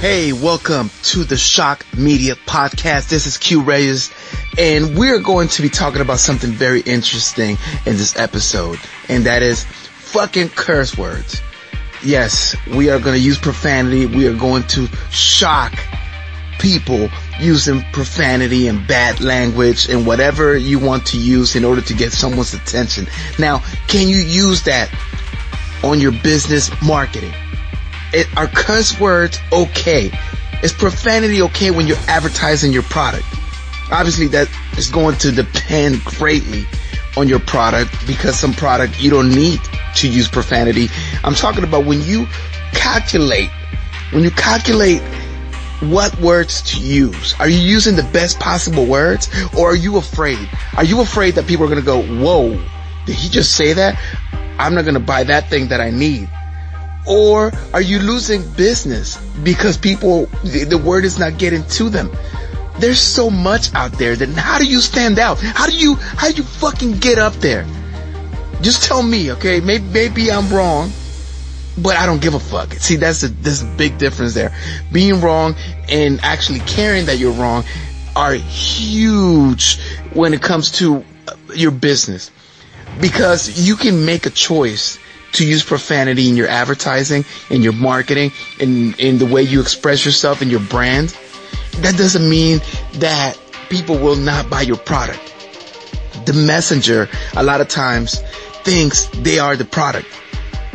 Hey, welcome to the Shock Media Podcast. This is Q Reyes, and we're going to be talking about something very interesting in this episode, and that is fucking curse words. Yes, we are going to use profanity. We are going to shock people using profanity and bad language and whatever you want to use in order to get someone's attention. Now, can you use that on your business marketing? It, are cuss words okay? Is profanity okay when you're advertising your product? Obviously that is going to depend greatly on your product because some product you don't need to use profanity. I'm talking about when you calculate, when you calculate what words to use. Are you using the best possible words or are you afraid? Are you afraid that people are going to go, whoa, did he just say that? I'm not going to buy that thing that I need. Or are you losing business because people, the, the word is not getting to them? There's so much out there that how do you stand out? How do you, how do you fucking get up there? Just tell me, okay? Maybe, maybe I'm wrong, but I don't give a fuck. See, that's that's a big difference there. Being wrong and actually caring that you're wrong are huge when it comes to your business because you can make a choice to use profanity in your advertising, in your marketing, in, in the way you express yourself in your brand. That doesn't mean that people will not buy your product. The messenger, a lot of times, thinks they are the product.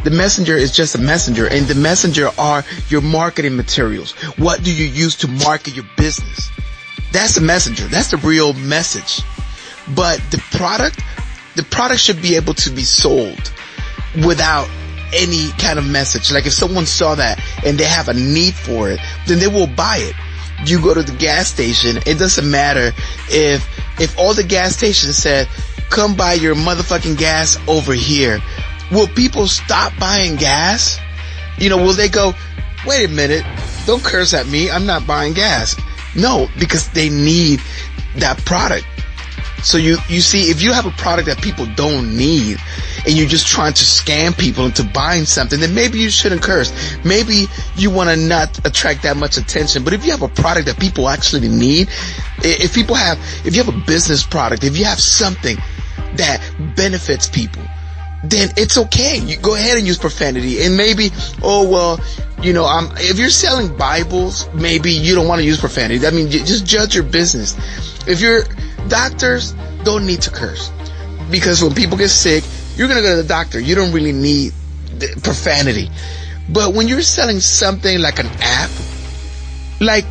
The messenger is just a messenger and the messenger are your marketing materials. What do you use to market your business? That's the messenger. That's the real message. But the product, the product should be able to be sold without any kind of message. Like if someone saw that and they have a need for it, then they will buy it. You go to the gas station, it doesn't matter if, if all the gas stations said, come buy your motherfucking gas over here. Will people stop buying gas? You know, will they go, wait a minute, don't curse at me, I'm not buying gas. No, because they need that product. So you, you see, if you have a product that people don't need and you're just trying to scam people into buying something, then maybe you shouldn't curse. Maybe you want to not attract that much attention. But if you have a product that people actually need, if people have, if you have a business product, if you have something that benefits people, then it's okay. You go ahead and use profanity and maybe, oh well, you know, um, if you're selling Bibles, maybe you don't want to use profanity. I mean, just judge your business. If you're doctors, don't need to curse because when people get sick, you're gonna go to the doctor. You don't really need profanity. But when you're selling something like an app, like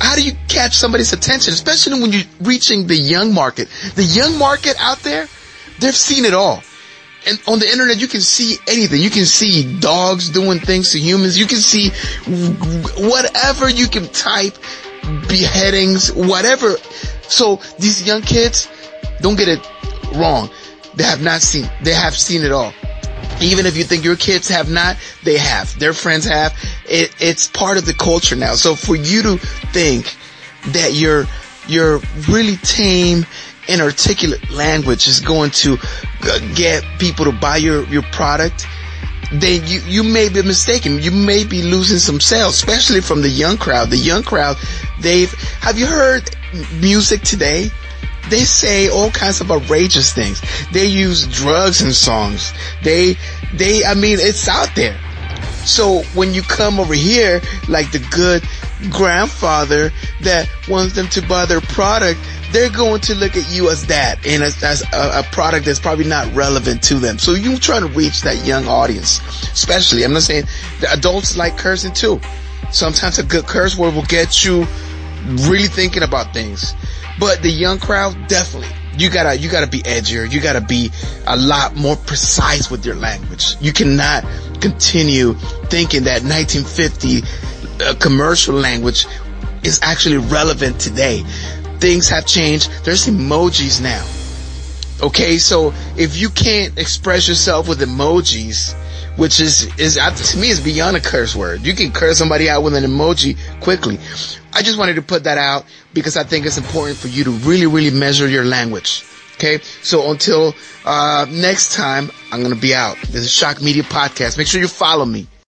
how do you catch somebody's attention, especially when you're reaching the young market? The young market out there, they've seen it all and on the internet you can see anything. You can see dogs doing things to humans. You can see whatever you can type, beheadings, whatever. So these young kids, don't get it wrong. They have not seen, they have seen it all. Even if you think your kids have not, they have. Their friends have. It, it's part of the culture now. So for you to think that you're, you're really tame inarticulate language is going to uh, get people to buy your, your product, then you, you may be mistaken. You may be losing some sales, especially from the young crowd. The young crowd, they've, have you heard music today? They say all kinds of outrageous things. They use drugs in songs. They, they, I mean, it's out there. So when you come over here, like the good grandfather that wants them to buy their product, they're going to look at you as that and as, as a, a, product that's probably not relevant to them. So you try to reach that young audience, especially. I'm not saying the adults like cursing too. Sometimes a good curse word will get you really thinking about things, but the young crowd definitely. You gotta, you gotta be edgier. You gotta be a lot more precise with your language. You cannot continue thinking that 1950 uh, commercial language is actually relevant today things have changed. There's emojis now. Okay, so if you can't express yourself with emojis, which is, is, to me is beyond a curse word. You can curse somebody out with an emoji quickly. I just wanted to put that out because I think it's important for you to really, really measure your language. Okay, so until uh, next time, I'm gonna be out. This is Shock Media Podcast. Make sure you follow me.